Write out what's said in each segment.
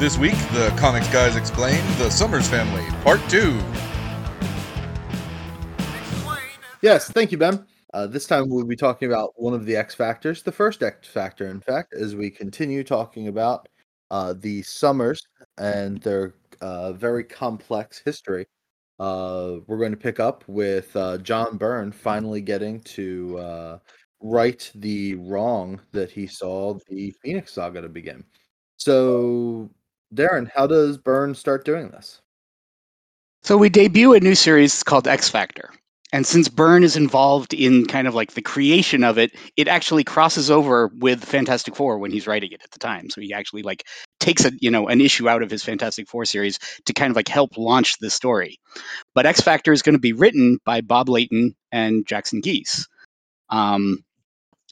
This week, the Comics Guys explain The Summers Family, Part 2. Yes, thank you, Ben. Uh, this time we'll be talking about one of the X Factors, the first X Factor, in fact, as we continue talking about uh, the Summers and their uh, very complex history. Uh, we're going to pick up with uh, John Byrne finally getting to uh, right the wrong that he saw the Phoenix Saga to begin. So, Darren, how does Byrne start doing this? So we debut a new series called X Factor. And since Byrne is involved in kind of like the creation of it, it actually crosses over with Fantastic Four when he's writing it at the time. So he actually like takes a you know an issue out of his Fantastic Four series to kind of like help launch the story. But X Factor is going to be written by Bob Layton and Jackson Guice. Um,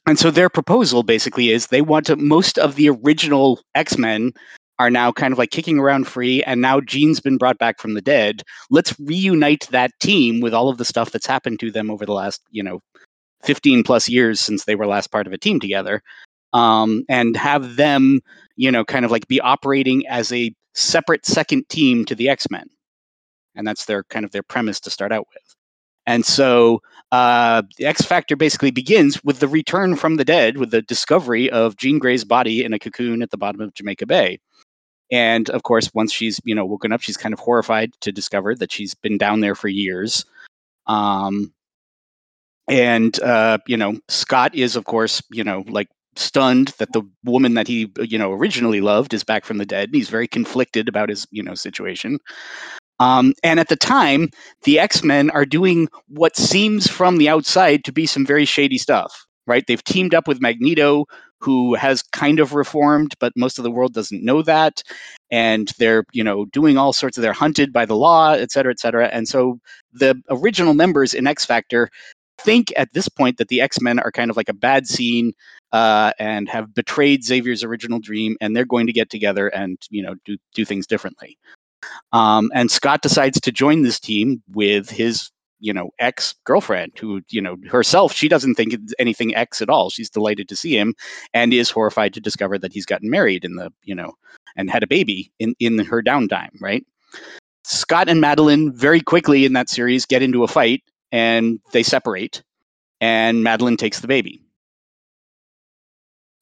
and so their proposal basically is they want to most of the original X Men are now kind of like kicking around free and now Jean's been brought back from the dead. Let's reunite that team with all of the stuff that's happened to them over the last, you know, 15 plus years since they were last part of a team together. Um, and have them, you know, kind of like be operating as a separate second team to the X-Men. And that's their kind of their premise to start out with. And so uh, the X Factor basically begins with the return from the dead, with the discovery of Jean Grey's body in a cocoon at the bottom of Jamaica Bay. And of course, once she's you know woken up, she's kind of horrified to discover that she's been down there for years. Um, and uh, you know, Scott is of course you know like stunned that the woman that he you know originally loved is back from the dead. He's very conflicted about his you know situation. Um, and at the time, the X Men are doing what seems from the outside to be some very shady stuff. Right? They've teamed up with Magneto, who has kind of reformed, but most of the world doesn't know that. And they're, you know, doing all sorts of, they're hunted by the law, et cetera, et cetera. And so the original members in X Factor think at this point that the X Men are kind of like a bad scene uh, and have betrayed Xavier's original dream, and they're going to get together and, you know, do, do things differently. Um, and Scott decides to join this team with his you know ex girlfriend who you know herself she doesn't think anything ex at all. She's delighted to see him and is horrified to discover that he's gotten married in the you know and had a baby in in her downtime right? Scott and madeline very quickly in that series get into a fight and they separate and madeline takes the baby.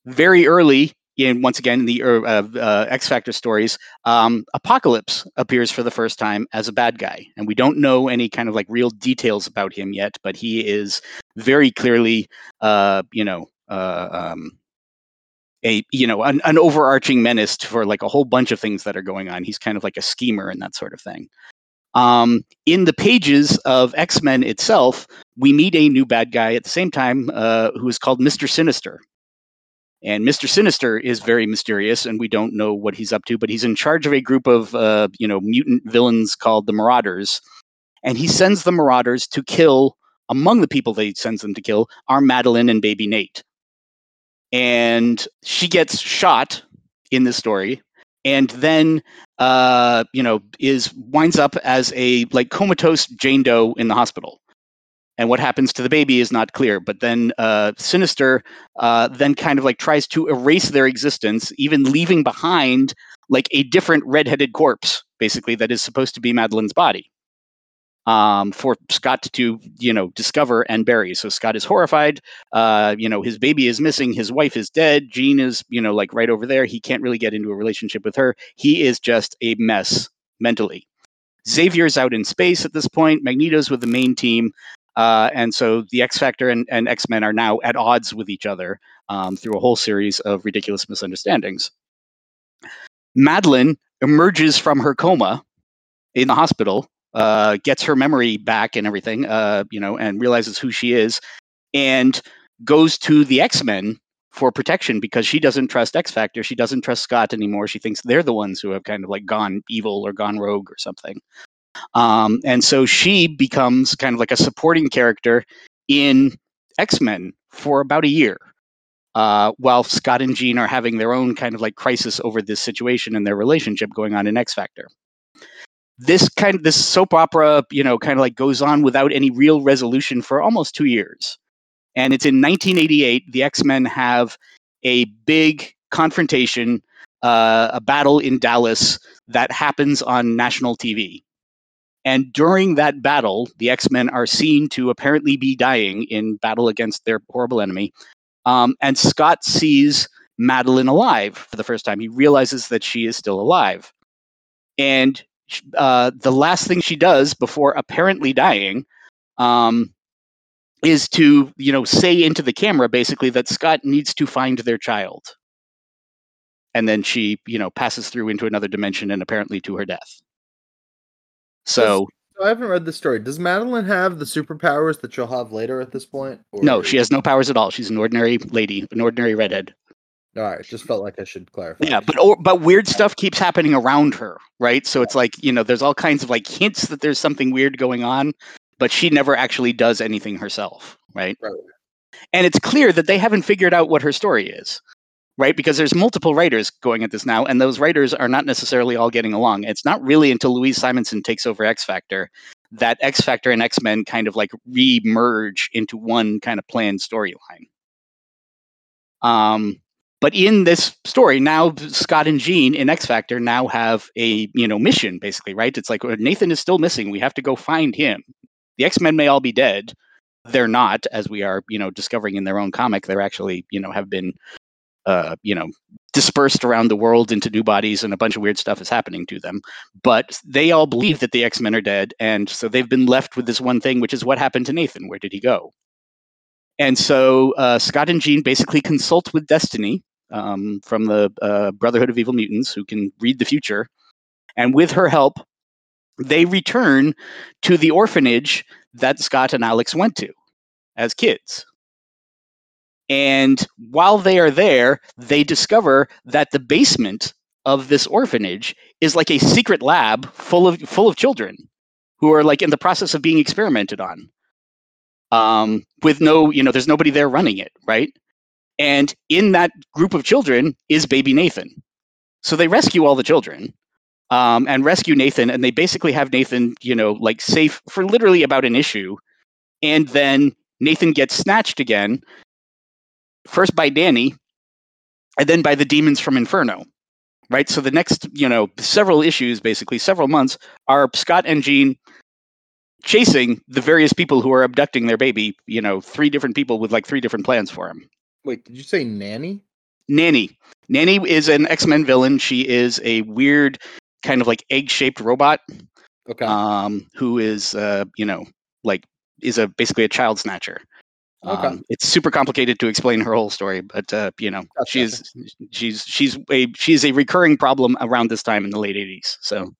Very early in once again in the uh, uh, X Factor stories, um, Apocalypse appears for the first time as a bad guy, and we don't know any kind of like real details about him yet, but he is very clearly, uh, you know, uh, um, a you know an, an overarching menace for like a whole bunch of things that are going on. He's kind of like a schemer and that sort of thing. Um, in the pages of X Men itself, we meet a new bad guy at the same time uh, who is called Mister Sinister, and Mr. Sinister is very mysterious, and we don't know what he's up to, but he's in charge of a group of, uh, you know, mutant villains called the Marauders. And he sends the Marauders to kill, among the people he sends them to kill, are Madeline and baby Nate. And she gets shot in this story, and then, uh, you know, is winds up as a like comatose Jane Doe in the hospital and what happens to the baby is not clear. But then uh, Sinister uh, then kind of like tries to erase their existence, even leaving behind like a different redheaded corpse, basically that is supposed to be Madeline's body. Um, for Scott to you know discover and bury. So Scott is horrified. Uh, you know his baby is missing. His wife is dead. Jean is you know like right over there. He can't really get into a relationship with her. He is just a mess mentally. Xavier's out in space at this point. Magneto's with the main team. Uh, and so the X Factor and, and X Men are now at odds with each other um, through a whole series of ridiculous misunderstandings. Madeline emerges from her coma in the hospital, uh, gets her memory back and everything, uh, you know, and realizes who she is, and goes to the X Men for protection because she doesn't trust X Factor. She doesn't trust Scott anymore. She thinks they're the ones who have kind of like gone evil or gone rogue or something. Um, and so she becomes kind of like a supporting character in X Men for about a year. Uh, while Scott and Jean are having their own kind of like crisis over this situation and their relationship going on in X Factor. This kind of this soap opera, you know, kind of like goes on without any real resolution for almost two years. And it's in 1988, the X Men have a big confrontation uh, a battle in Dallas that happens on national TV. And during that battle, the X Men are seen to apparently be dying in battle against their horrible enemy. Um, and Scott sees Madeline alive for the first time. He realizes that she is still alive. And uh, the last thing she does before apparently dying um, is to, you know, say into the camera basically that Scott needs to find their child. And then she, you know, passes through into another dimension and apparently to her death. So I haven't read the story. Does Madeline have the superpowers that she'll have later at this point? Or... no, she has no powers at all. She's an ordinary lady, an ordinary redhead. All right, just felt like I should clarify. Yeah, but or, but weird stuff keeps happening around her, right? So it's like you know, there's all kinds of like hints that there's something weird going on, but she never actually does anything herself, right? Right. And it's clear that they haven't figured out what her story is, right? Because there's multiple writers going at this now, and those writers are not necessarily all getting along. It's not really until Louise Simonson takes over X Factor that X Factor and X Men kind of like re-merge into one kind of planned storyline. Um, but in this story, now Scott and Jean in X Factor now have a you know mission basically, right? It's like Nathan is still missing. We have to go find him. The X Men may all be dead. They're not, as we are you know discovering in their own comic. They're actually you know have been uh, you know dispersed around the world into new bodies, and a bunch of weird stuff is happening to them. But they all believe that the X Men are dead, and so they've been left with this one thing, which is what happened to Nathan. Where did he go? And so uh, Scott and Jean basically consult with Destiny um, from the uh, Brotherhood of Evil Mutants, who can read the future. And with her help, they return to the orphanage that Scott and Alex went to as kids. And while they are there, they discover that the basement of this orphanage is like a secret lab full of full of children who are like in the process of being experimented on um, with no, you know, there's nobody there running it, right? And in that group of children is baby Nathan. So they rescue all the children um, and rescue Nathan, and they basically have Nathan, you know, like safe for literally about an issue. And then Nathan gets snatched again, first by Nanny, and then by the demons from Inferno. Right. So the next, you know, several issues, basically several months, are Scott and Jean chasing the various people who are abducting their baby. You know, three different people with like three different plans for him. Wait, did you say nanny? Nanny. Nanny is an X Men villain. She is a weird, kind of like egg shaped robot. Okay. Um, who is, uh, you know, like is a basically a child snatcher. Okay. Um, it's super complicated to explain her whole story, but uh, you know, Gotcha. she's she's she's a she's a recurring problem around this time in the late '80s. So,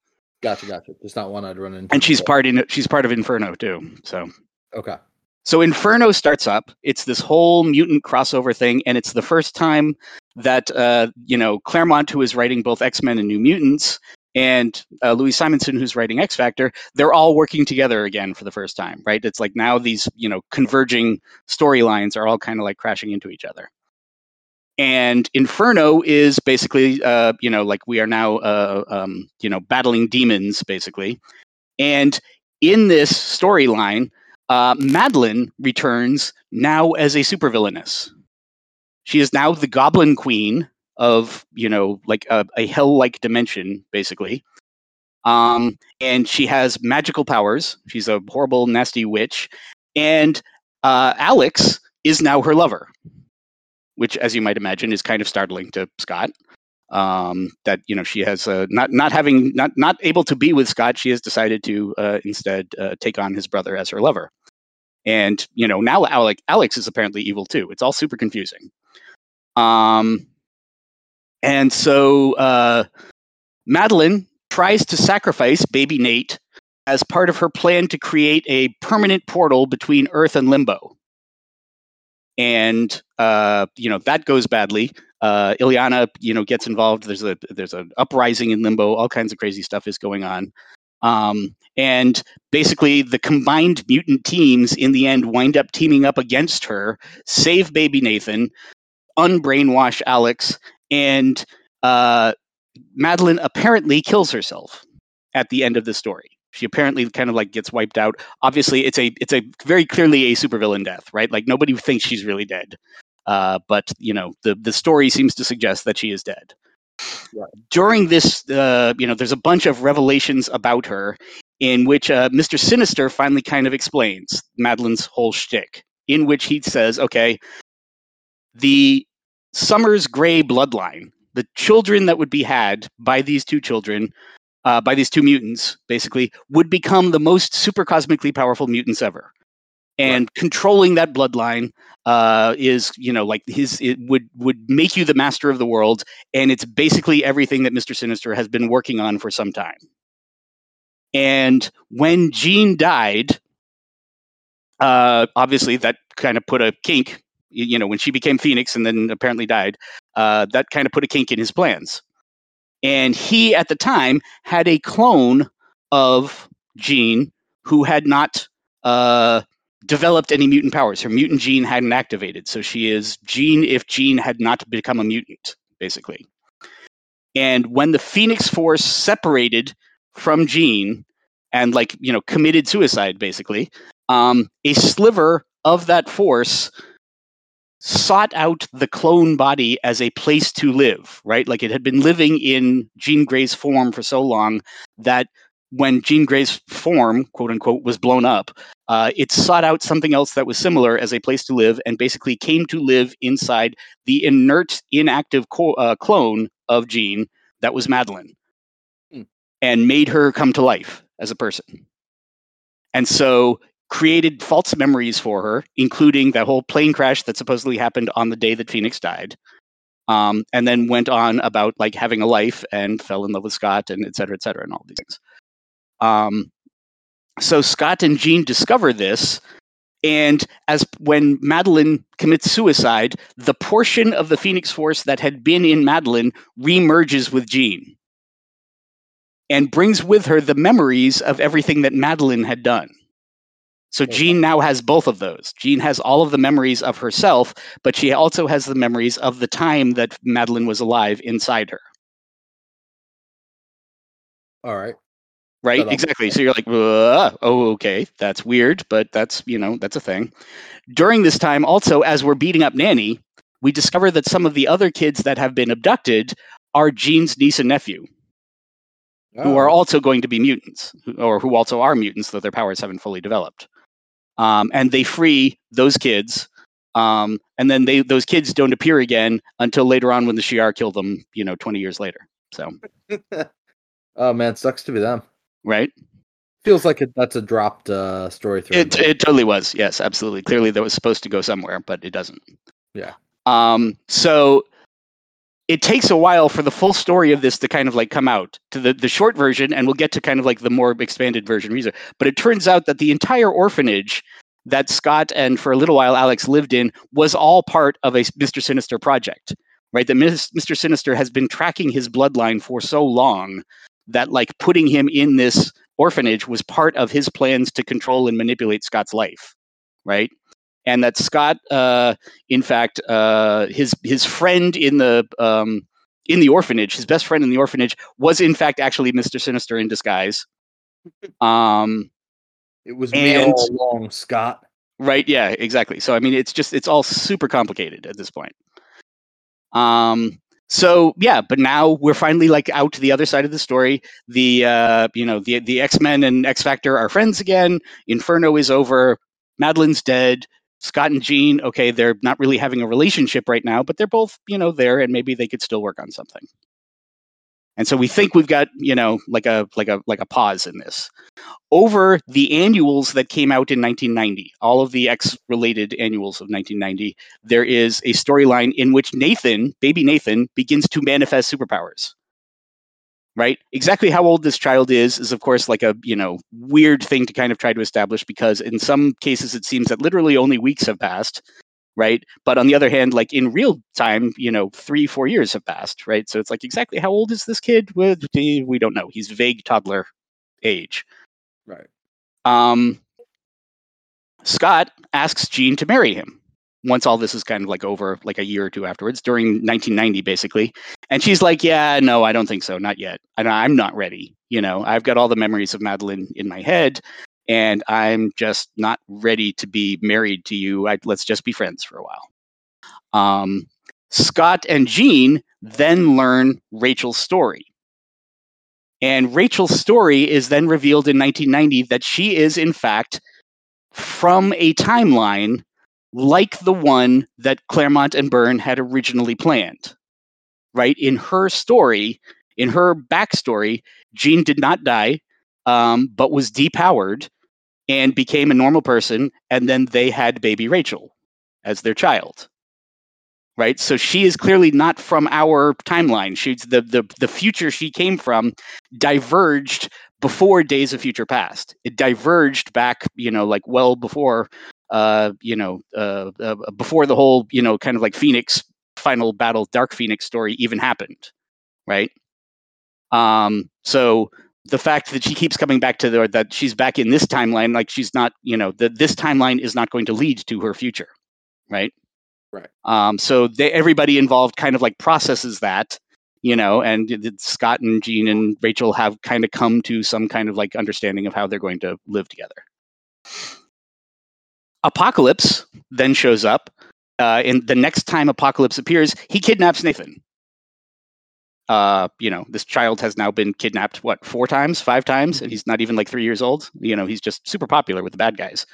gotcha, gotcha. Just not one I'd run into. and she's part in she's part of Inferno too. So, Okay. So Inferno starts up. It's this whole mutant crossover thing, and it's the first time that uh, you know Claremont, who is writing both X Men and New Mutants, and uh, Louise Simonson, who's writing X Factor, they're all working together again for the first time. Right? It's like now these you know converging storylines are all kind of like crashing into each other. And Inferno is basically, uh, you know, like we are now, uh, um, you know, battling demons, basically. And in this storyline, uh, Madeline returns now as a supervillainess. She is now the Goblin Queen of, you know, like a, a hell-like dimension, basically. Um, and she has magical powers. She's a horrible, nasty witch. And uh, Alex is now her lover, which, as you might imagine, is kind of startling to Scott. Um, that you know she has uh, not not having not not able to be with Scott, she has decided to uh, instead uh, take on his brother as her lover. And you know now Alec, Alex is apparently evil too. It's all super confusing. Um, and so uh, Madeline tries to sacrifice baby Nate as part of her plan to create a permanent portal between Earth and Limbo. And uh, you know that goes badly. Uh, Illyana, you know, gets involved. There's a there's an uprising in Limbo. All kinds of crazy stuff is going on. Um, and basically, the combined mutant teams in the end wind up teaming up against her, save baby Nathan, unbrainwash Alex, and uh, Madeline apparently kills herself at the end of the story. She apparently kind of like gets wiped out. Obviously, it's a it's a very clearly a supervillain death, right? Like nobody thinks she's really dead, uh, but you know the the story seems to suggest that she is dead. Right. During this, uh, you know, there's a bunch of revelations about her in which uh, Mr. Sinister finally kind of explains Madeline's whole shtick, in which he says, okay, the Summers Gray bloodline, the children that would be had by these two children, uh, by these two mutants, basically, would become the most super cosmically powerful mutants ever. And controlling that bloodline uh, is, you know, like his, it would would make you the master of the world, and it's basically everything that Mister Sinister has been working on for some time. And when Jean died, uh, obviously that kind of put a kink. You know, when she became Phoenix and then apparently died, uh, that kind of put a kink in his plans. And he, at the time, had a clone of Jean who had not uh, developed any mutant powers. Her mutant gene hadn't activated, so she is Jean if Jean had not become a mutant, basically. And when the Phoenix Force separated from Jean and, like, you know, committed suicide, basically, um, a sliver of that force sought out the clone body as a place to live, right? Like it had been living in Jean Grey's form for so long that when Jean Grey's form, quote unquote, was blown up, uh, it sought out something else that was similar as a place to live and basically came to live inside the inert, inactive co- uh, clone of Jean that was Madeline Hmm. and made her come to life as a person. And so created false memories for her, including that whole plane crash that supposedly happened on the day that Phoenix died. Um, and then went on about like having a life and fell in love with Scott and et cetera, et cetera, and all these things. Um, so Scott and Jean discover this, and as when Madeline commits suicide, the portion of the Phoenix Force that had been in Madeline remerges with Jean and brings with her the memories of everything that Madeline had done. So. Jean now has both of those. Jean has all of the memories of herself, but she also has the memories of the time that Madeline was alive inside her. All right. Right? Exactly. So you're like, "Uh, oh, okay, that's weird, but that's you know that's a thing. During this time, also as we're beating up Nanny, we discover that some of the other kids that have been abducted are Jean's niece and nephew, who are Oh, also going to be mutants, or who also are mutants, though their powers haven't fully developed. Um, and they free those kids, um, and then they those kids don't appear again until later on when the Shi'ar kill them, you know, twenty years later. So, oh man, sucks to be them. right? Feels like it, that's a dropped uh, story thread. It it totally was. Yes, absolutely. Clearly, that was supposed to go somewhere, but it doesn't. Yeah. Um. So it takes a while for the full story of this to kind of like come out to the the short version, and we'll get to kind of like the more expanded version. But it turns out that the entire orphanage that Scott and for a little while Alex lived in was all part of a Mister Sinister project. Right. That Mister Sinister has been tracking his bloodline for so long that like putting him in this orphanage was part of his plans to control and manipulate Scott's life, right? And that Scott, uh, in fact, uh, his his friend in the um, in the orphanage, his best friend in the orphanage, was in fact actually Mister Sinister in disguise. Um, it was me and- all along, Scott. Right. Yeah. Exactly. So I mean, it's just it's all super complicated at this point. Um. So yeah, but now we're finally like out to the other side of the story. The uh, you know, the the X Men and X Factor are friends again. Inferno is over. Madeline's dead. Scott and Jean, okay, they're not really having a relationship right now, but they're both you know there, and maybe they could still work on something. And so we think we've got you know like a like a like a pause in this over the annuals that came out in 1990, all of the X related annuals of 1990, there is a storyline in which Nathan, baby Nathan, begins to manifest superpowers. Right? Exactly how old this child is is of course like a, you know, weird thing to kind of try to establish because in some cases it seems that literally only weeks have passed, right? But on the other hand, like in real time, you know, 3 4 years have passed, right? So it's like exactly how old is this kid? We don't know. He's vague toddler age. Right. Um, Scott asks Jean to marry him once all this is kind of like over, like a year or two afterwards, during 1990, basically. And she's like, "Yeah, no, I don't think so, not yet. And I'm not ready. You know, I've got all the memories of Madeline in my head, and I'm just not ready to be married to you. I, let's just be friends for a while." Um, Scott and Jean then learn Rachel's story. And Rachel's story is then revealed in 1990 that she is, in fact, from a timeline like the one that Claremont and Byrne had originally planned. Right? In her story, in her backstory, Jean did not die, um, but was depowered and became a normal person. And then they had baby Rachel as their child right? So she is clearly not from our timeline. She's the the the future she came from diverged before Days of Future Past. It diverged back, you know, like well before, uh, you know, uh, uh, before the whole, you know, kind of like Phoenix final battle, Dark Phoenix story even happened, right? Um, so the fact that she keeps coming back to the that she's back in this timeline, like she's not, you know, that this timeline is not going to lead to her future, right? Right. Um, so they, everybody involved kind of like processes that, you know, and Scott and Jean and Rachel have kind of come to some kind of like understanding of how they're going to live together. Apocalypse then shows up. Uh, and the next time Apocalypse appears, he kidnaps Nathan. Uh, you know, this child has now been kidnapped, what, four times, five times, and he's not even like three years old. You know, he's just super popular with the bad guys.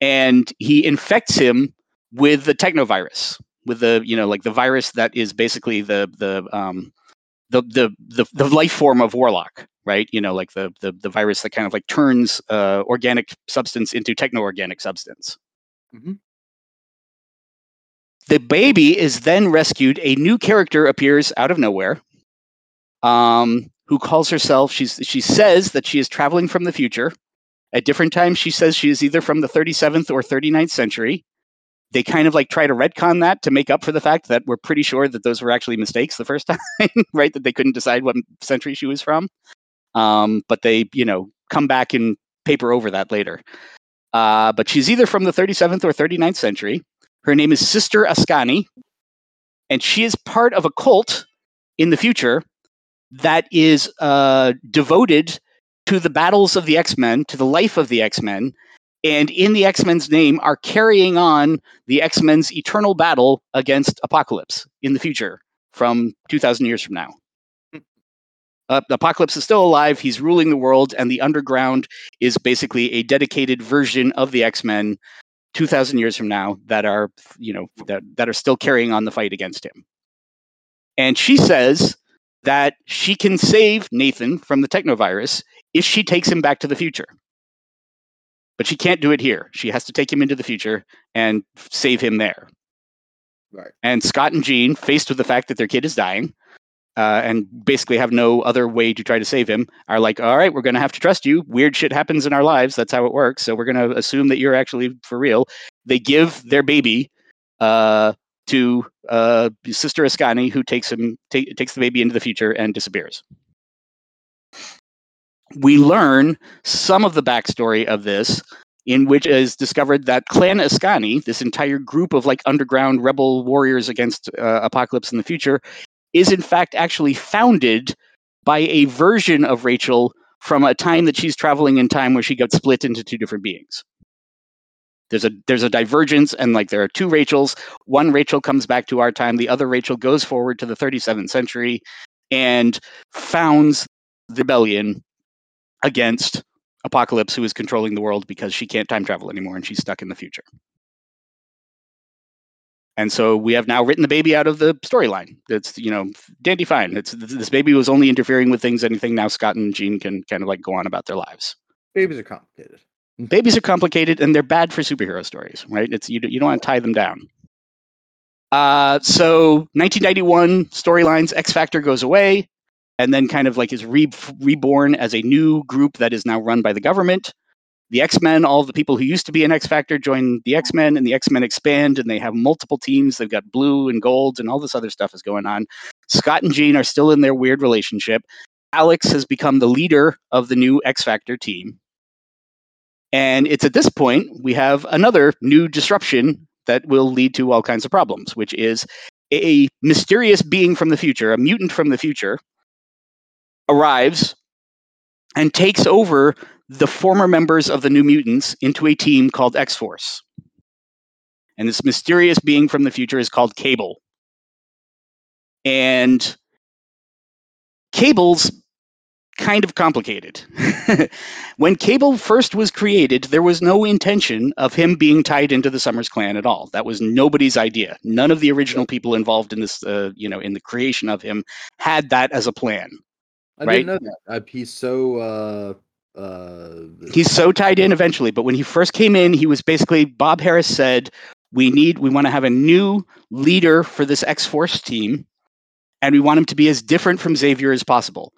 And he infects him with the technovirus, with the you know like the virus that is basically the the um, the, the the the life form of Warlock, right? You know, like the the the virus that kind of like turns uh, organic substance into techno-organic substance. Mm-hmm. The baby is then rescued. A new character appears out of nowhere, um, who calls herself. She's she says that she is traveling from the future. At different times, she says she is either from the 37th or 39th century they kind of like try to retcon that to make up for the fact that we're pretty sure that those were actually mistakes the first time, right? That they couldn't decide what century she was from. Um, but they, you know, come back and paper over that later. Uh, but she's either from the 37th or 39th century. Her name is Sister Askani, and she is part of a cult in the future that is uh, devoted to the battles of the X Men, to the life of the X Men, and in the X Men's name are carrying on the X Men's eternal battle against Apocalypse in the future from 2,000 years from now. Uh, Apocalypse is still alive. He's ruling the world, and the underground is basically a dedicated version of the X Men 2,000 years from now that are, you know, that, that are still carrying on the fight against him. And she says that she can save Nathan from the technovirus if she takes him back to the future. But she can't do it here. She has to take him into the future and save him there. Right. And Scott and Jean, faced with the fact that their kid is dying, uh, and basically have no other way to try to save him, are like, all right, we're going to have to trust you. Weird shit happens in our lives. That's how it works. So we're going to assume that you're actually for real. They give their baby uh, to uh, Sister Askani, who takes him take, takes the baby into the future and disappears we learn some of the backstory of this in which is discovered that Clan Askani, this entire group of like underground rebel warriors against uh, Apocalypse in the future, is in fact actually founded by a version of Rachel from a time that she's traveling in time where she got split into two different beings. There's a there's a divergence and like there are two Rachels. One Rachel comes back to our time, the other Rachel goes forward to the 37th century and founds the rebellion against Apocalypse, who is controlling the world because she can't time travel anymore and she's stuck in the future. And so we have now written the baby out of the storyline. It's you know dandy fine. It's this baby was only interfering with things. Anything now, Scott and Jean can kind of like go on about their lives. Babies are complicated. Babies are complicated, and they're bad for superhero stories, right? It's you. You don't want to tie them down. Uh, so 1991 storylines. X Factor goes away and then kind of like is re- reborn as a new group that is now run by the government. The X Men, all the people who used to be in X Factor join the X Men, and the X Men expand, and they have multiple teams. They've got blue and gold, and all this other stuff is going on. Scott and Jean are still in their weird relationship. Alex has become the leader of the new X Factor team. And it's at this point we have another new disruption that will lead to all kinds of problems, which is a mysterious being from the future, a mutant from the future, arrives and takes over the former members of the New Mutants into a team called X Force. And this mysterious being from the future is called Cable. and Cable's kind of complicated. when Cable first was created, there was no intention of him being tied into the Summers clan at all. That was nobody's idea. None of the original people involved in this, uh, you know, in the creation of him, had that as a plan. I right? didn't know that. He's so uh, He's so tied in eventually, but when he first came in, he was basically Bob Harras said, "We need, we want to have a new leader for this X Force team, and we want him to be as different from Xavier as possible."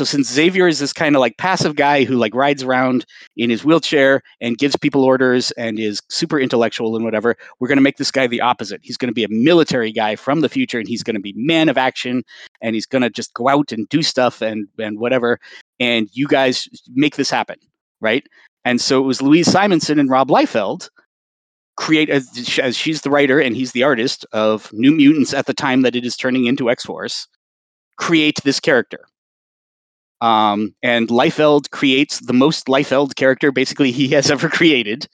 So since Xavier is this kind of like passive guy who like rides around in his wheelchair and gives people orders and is super intellectual and whatever, we're going to make this guy the opposite. He's going to be a military guy from the future and he's going to be man of action and he's going to just go out and do stuff and and whatever and you guys make this happen, right? And so it was Louise Simonson and Rob Liefeld create as, she's the writer and he's the artist of New Mutants at the time that it is turning into X-Force create this character um, and Liefeld creates the most Liefeld character basically he has ever created,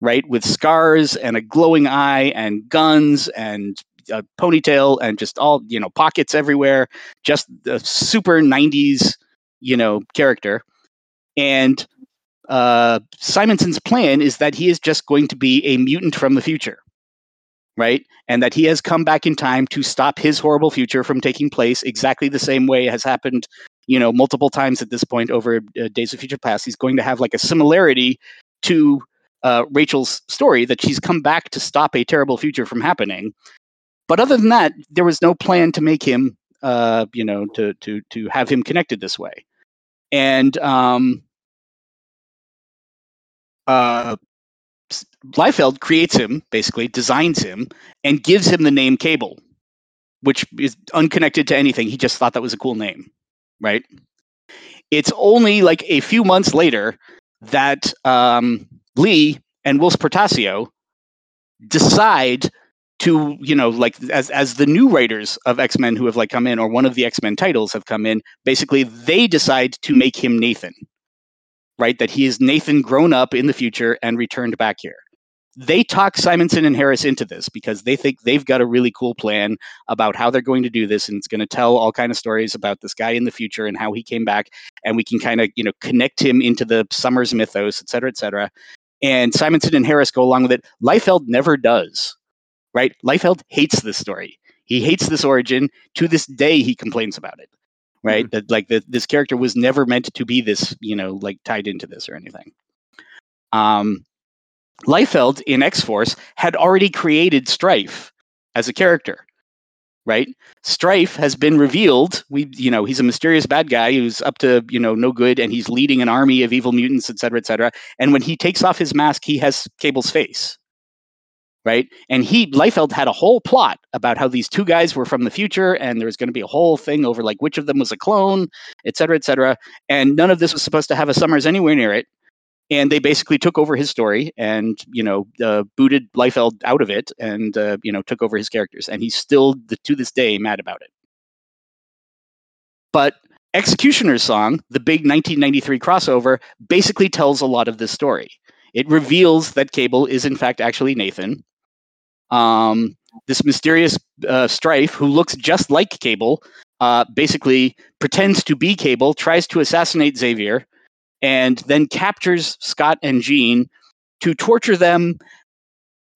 right? With scars and a glowing eye and guns and a ponytail and just all, you know, pockets everywhere. Just a super 90s, you know, character. And uh, Simonson's plan is that he is just going to be a mutant from the future, right? And that he has come back in time to stop his horrible future from taking place exactly the same way has happened you know multiple times at this point over uh, Days of Future Past. He's going to have like a similarity to uh, Rachel's story that she's come back to stop a terrible future from happening. But other than that, there was no plan to make him, uh, you know, to to to have him connected this way. And um, uh, Liefeld creates him, basically designs him, and gives him the name Cable, which is unconnected to anything. He just thought that was a cool name right? It's only like a few months later that um, Lee and Whilce Portacio decide to, you know, like as as the new writers of X Men who have like come in, or one of the X Men titles have come in. Basically, they decide to make him Nathan, right? That he is Nathan grown up in the future and returned back here they talk Simonson and Harras into this because they think they've got a really cool plan about how they're going to do this, and it's going to tell all kind of stories about this guy in the future and how he came back, and we can kind of you know connect him into the Summers mythos, et cetera, et cetera. And Simonson and Harras go along with it. Liefeld never does, right? Liefeld hates this story. He hates this origin. To this day, he complains about it, right? Mm-hmm. That like that this character was never meant to be this, you know, like tied into this or anything. Um, Liefeld in X Force had already created Strife as a character, right? Strife has been revealed. We, you know, he's a mysterious bad guy who's up to, you know, no good, and he's leading an army of evil mutants, et cetera, et cetera. And when he takes off his mask, he has Cable's face, right? And he, Liefeld had a whole plot about how these two guys were from the future, and there was going to be a whole thing over like which of them was a clone, et cetera, et cetera. And none of this was supposed to have a Summers anywhere near it. And they basically took over his story and you know uh, booted Liefeld out of it and uh, you know took over his characters. And he's still to this day mad about it. But executioner's song the big 1993 crossover basically tells a lot of this story. It reveals that cable is in fact actually nathan um, this mysterious uh, strife who looks just like cable uh, basically pretends to be cable tries to assassinate xavier and then captures Scott and Jean to torture them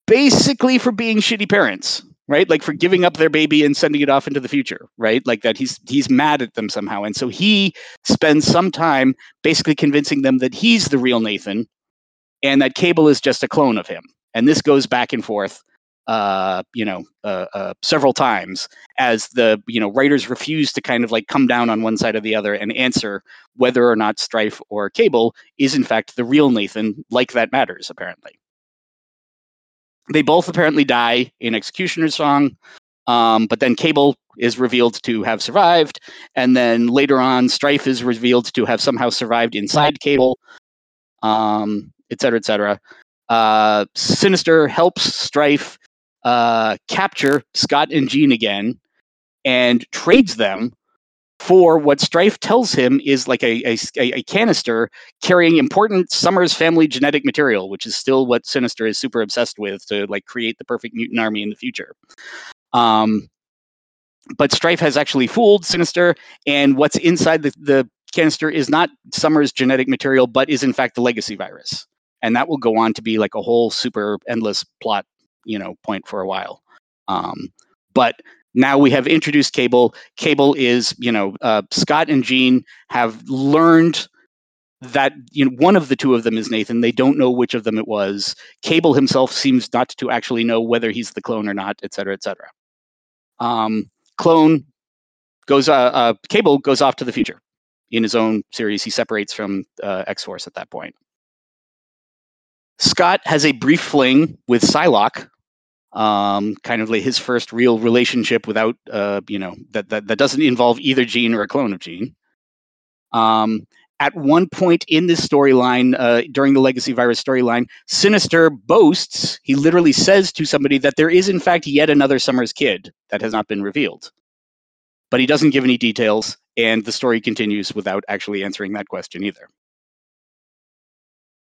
basically for being shitty parents right? Like for giving up their baby and sending it off into the future right? Like that he's he's mad at them somehow. And so he spends some time basically convincing them that he's the real nathan and that cable is just a clone of him. And this goes back and forth uh, you know, uh, uh, several times as the you know writers refuse to kind of like come down on one side or the other and answer whether or not Strife or Cable is in fact the real Nathan. Like that matters apparently. They both apparently die in Executioner's Song, um, but then Cable is revealed to have survived, and then later on, Strife is revealed to have somehow survived inside Cable, um, et cetera, et cetera. Uh, Sinister helps Strife uh, capture Scott and Jean again and trades them for what Strife tells him is like a, a, a, canister carrying important Summers family genetic material, which is still what Sinister is super obsessed with to like create the perfect mutant army in the future. Um, but Strife has actually fooled Sinister, and what's inside the, the canister is not Summer's genetic material, but is in fact the legacy virus. And that will go on to be like a whole super endless plot, you know, point for a while. Um, but now we have introduced Cable. Cable is, you know, uh, Scott and Jean have learned that you know one of the two of them is Nathan. They don't know which of them it was. Cable himself seems not to actually know whether he's the clone or not, et cetera, et cetera. Um, clone goes, uh, uh, Cable goes off to the future in his own series. He separates from uh, X Force at that point. Scott has a brief fling with Psylocke, um, kind of like his first real relationship without, uh, you know, that, that that doesn't involve either Jean or a clone of Jean. Um, at one point in this storyline, uh, during the Legacy Virus storyline, Sinister boasts, he literally says to somebody that there is, in fact, yet another Summers kid that has not been revealed. But he doesn't give any details, and the story continues without actually answering that question either.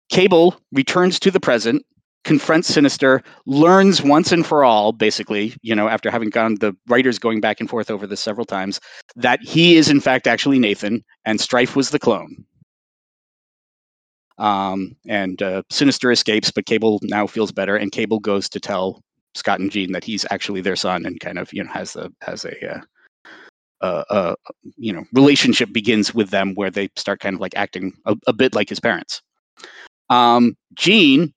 Cable returns to the present, confronts Sinister, learns once and for all, basically, you know, after having gone the writers going back and forth over this several times, that he is in fact actually Nathan and Strife was the clone. Um, and uh, Sinister escapes, but Cable now feels better, and Cable goes to tell Scott and Jean that he's actually their son, and kind of you know has the has a uh, uh, uh, you know relationship begins with them where they start kind of like acting a, a bit like his parents. Um, Jean,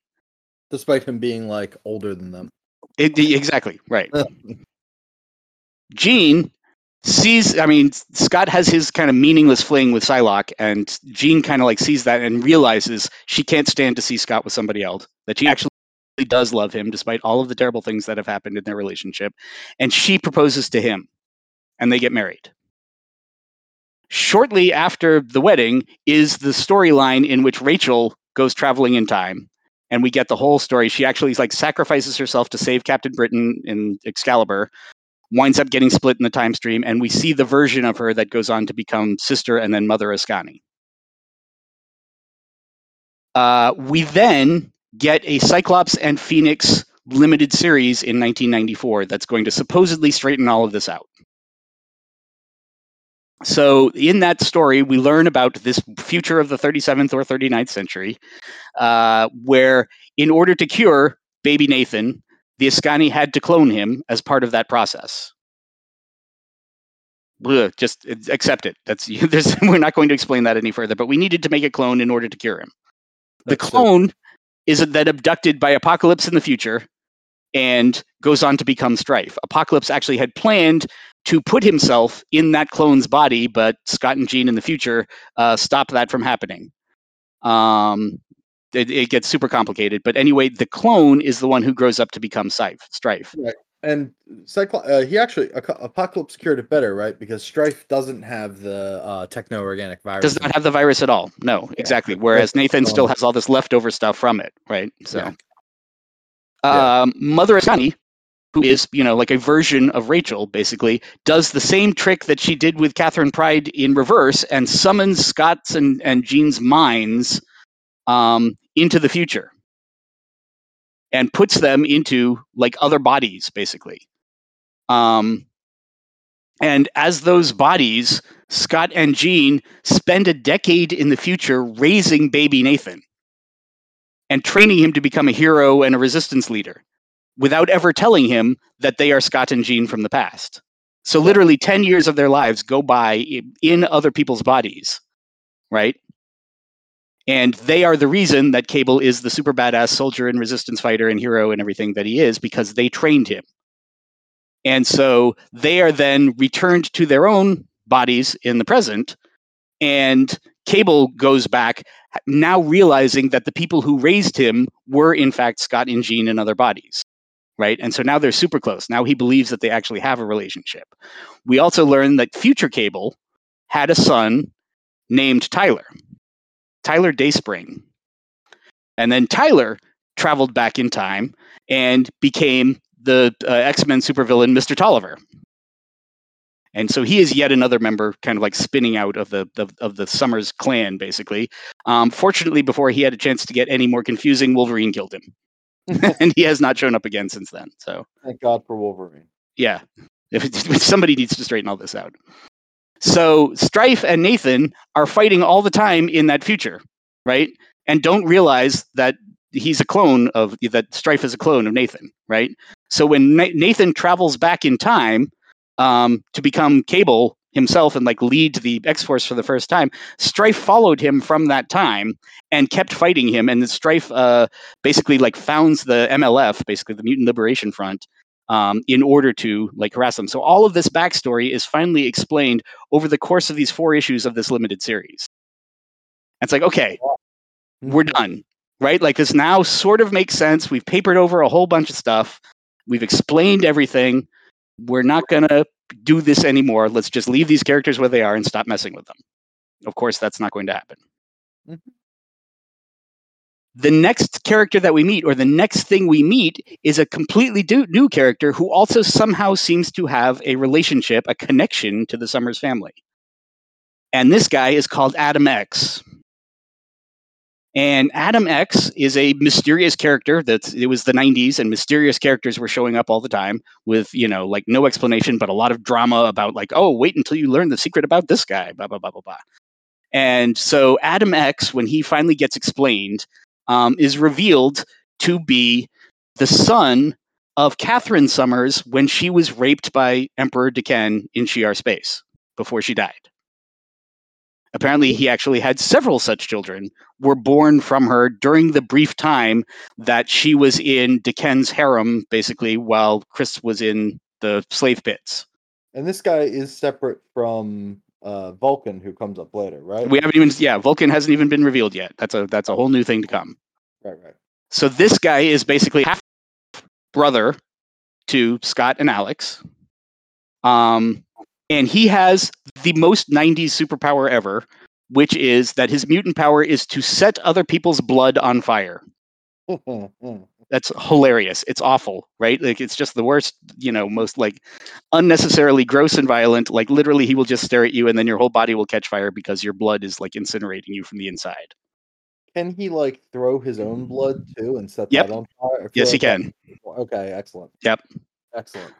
despite him being like older than them. It, exactly right. Jean sees i mean scott has his kind of meaningless fling with psylocke and jean kind of like sees that and realizes she can't stand to see scott with somebody else that she actually does love him despite all of the terrible things that have happened in their relationship and she proposes to him and they get married shortly after the wedding is the storyline in which rachel goes traveling in time and we get the whole story she actually like sacrifices herself to save captain britain in excalibur winds up getting split in the time stream, and we see the version of her that goes on to become sister and then mother Askani. Uh, we then get a Cyclops and Phoenix limited series in 1994 that's going to supposedly straighten all of this out. So, in that story, we learn about this future of the 37th or 39th century, uh, where in order to cure baby Nathan, the Askani had to clone him as part of that process. Ugh, just accept it. That's we're not going to explain that any further. But we needed to make a clone in order to cure him. The That's clone it. is then abducted by Apocalypse in the future and goes on to become Strife. Apocalypse actually had planned to put himself in that clone's body, but Scott and Jean in the future uh, stopped that from happening. Um, it, it, gets super complicated. But anyway, the clone is the one who grows up to become Strife. Strife. Right. And Cyclo- uh, he actually Apocalypse cured it better, right? Because Strife doesn't have the uh, techno organic virus. Does not have the virus at all. No, yeah. exactly. Whereas Nathan still has all this leftover stuff from it, right? So, yeah. Um, Mother Askani, who is you know like a version of Rachel, basically does the same trick that she did with Katherine Pryde in reverse and summons Scott's and and Jean's minds um, into the future. And puts them into like other bodies basically. Um, and as those bodies scott and jean spend a decade in the future raising baby nathan and training him to become a hero and a resistance leader without ever telling him that they are scott and jean from the past so literally 10 years of their lives go by in other people's bodies right and they are the reason that Cable is the super badass soldier and resistance fighter and hero and everything that he is because they trained him. And so they are then returned to their own bodies in the present. And Cable goes back, now realizing that the people who raised him were, in fact, Scott and Jean in other bodies. Right. And so now they're super close. Now he believes that they actually have a relationship. We also learn that future Cable had a son named Tyler. Tyler Dayspring. And then Tyler traveled back in time and became the uh, X Men supervillain, Mr. Tolliver. And so he is yet another member, kind of like spinning out of the, the of the Summers clan, basically. Um, fortunately, before he had a chance to get any more confusing, Wolverine killed him, and he has not shown up again since then. So thank God for Wolverine. Yeah, If, if somebody needs to straighten all this out. So Strife and Nathan are fighting all the time in that future, right? And don't realize that he's a clone of that Strife is a clone of Nathan, right? So when Nathan travels back in time um, to become Cable himself and like lead the X Force for the first time, Strife followed him from that time and kept fighting him. And Strife uh, basically like founds the MLF, basically the Mutant Liberation Front, um, in order to like harass them. So all of this backstory is finally explained over the course of these four issues of this limited series. It's like, okay, we're done, right? Like this now sort of makes sense. We've papered over a whole bunch of stuff. We've explained everything. We're not going to do this anymore. Let's just leave these characters where they are and stop messing with them. Of course, that's not going to happen. Mhm. The next character that we meet, or the next thing we meet, is a completely do- new character who also somehow seems to have a relationship, a connection to the Summers family. And this guy is called Adam X. And Adam X is a mysterious character that it was the 90s and mysterious characters were showing up all the time with, you know, like no explanation, but a lot of drama about like, oh, wait until you learn the secret about this guy, blah, blah, blah, blah, blah. And so Adam X, when he finally gets explained, um, is revealed to be the son of Catherine Summers when she was raped by Emperor D'Ken in Shi'ar space before she died. Apparently, he actually had several such children were born from her during the brief time that she was in D'Ken's harem, basically, while Chris was in the slave pits. And this guy is separate from uh, Vulcan, who comes up later, right? We haven't even, yeah, Vulcan hasn't even been revealed yet. That's a that's a whole new thing to come. right, right. So this guy is basically half brother to Scott and Alex. Um, and he has the most 90s superpower ever, which is that his mutant power is to set other people's blood on fire. That's hilarious. It's awful, right? Like it's just the worst, you know, most like unnecessarily gross and violent. Like literally he will just stare at you and then your whole body will catch fire because your blood is like incinerating you from the inside. can he like throw his own blood too and set Yep. that on fire? Yes, he like that- can. Okay, excellent. Yep. Excellent.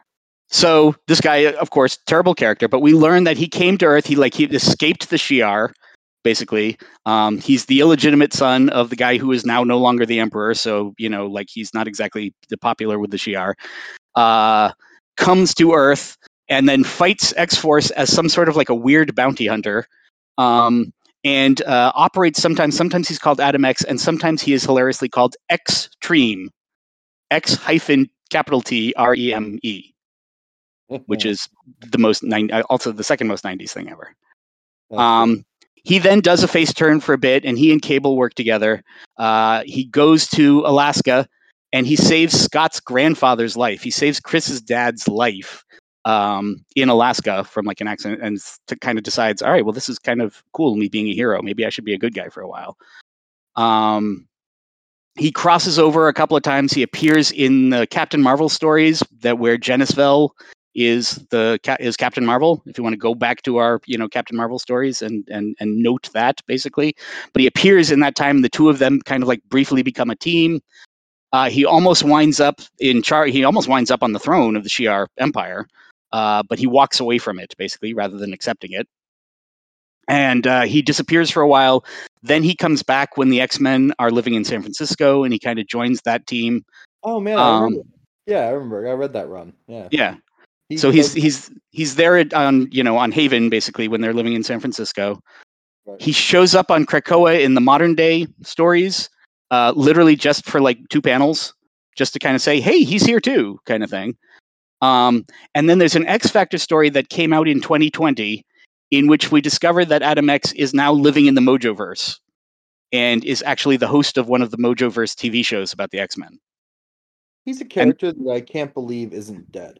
So this guy, of course, terrible character, but we learn that he came to Earth. He like he escaped the Shi'ar, basically. Um, he's the illegitimate son of the guy who is now no longer the emperor. So you know, like he's not exactly popular with the Shi'ar. Uh, comes to Earth and then fights X Force as some sort of like a weird bounty hunter. Um, and uh, operates sometimes. Sometimes he's called Adam X, and sometimes he is hilariously called X Treme, X hyphen capital T R E M E which is the most nine, uh, also the second most 90s thing ever. Um, he then does a face turn for a bit, and he and Cable work together. Uh, he goes to Alaska, and he saves Scott's grandfather's life. He saves Chris's dad's life um, in Alaska from like an accident, and to kind of decides, all right, well, this is kind of cool, me being a hero. Maybe I should be a good guy for a while. Um, he crosses over a couple of times. He appears in the Captain Marvel stories that where Genis-Vell is the is Captain Marvel. If you want to go back to our you know Captain Marvel stories and and and note that basically, but he appears in that time. The two of them kind of like briefly become a team. Uh, he almost winds up in char. He almost winds up on the throne of the Shi'ar Empire, uh, but he walks away from it basically rather than accepting it. And uh, he disappears for a while. Then he comes back when the X Men are living in San Francisco, and he kind of joins that team. Oh man, Um, remember. yeah, I remember. I read that run. Yeah. Yeah, He so he's he's he's there on you know on Haven basically when they're living in San Francisco. Right. He shows up on Krakoa in the modern day stories, uh, literally just for like two panels, just to kind of say, "Hey, he's here too," kind of thing. Um, and then there's an X Factor story that came out in 2020, in which we discovered that Adam X is now living in the Mojoverse, and is actually the host of one of the Mojoverse TV shows about the X Men. he's a character that I can't believe isn't dead.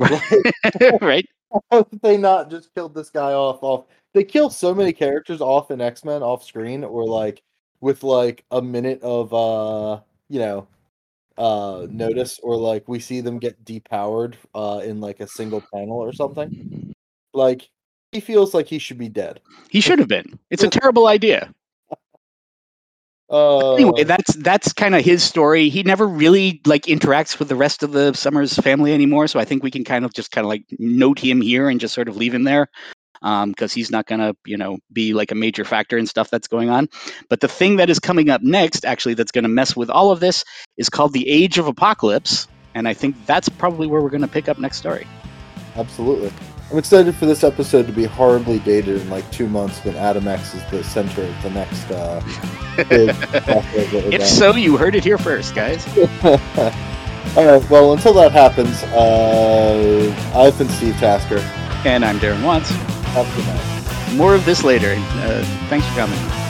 right? How did they not just killed this guy off off they kill so many characters off in X-Men off screen or like with like a minute of uh you know uh notice or like we see them get depowered uh in like a single panel or something. Like he feels like he should be dead. He should have been. It's a terrible idea. Uh, anyway, that's that's kind of his story. He never really like interacts with the rest of the Summers family anymore, so I think we can kind of just kind of like note him here and just sort of leave him there because um, he's not going to, you know, be like a major factor in stuff that's going on. But the thing that is coming up next, actually, that's going to mess with all of this, is called the Age of Apocalypse, and I think that's probably where we're going to pick up next story. Absolutely. I'm excited for this episode to be horribly dated in like two months when Adam X is the center of the next uh, big If so, you heard it here first, guys. All right. Well, until that happens, uh, I've been Steve Tasker. And I'm Darren Watts. Have a good night. More of this later. Uh, thanks for coming.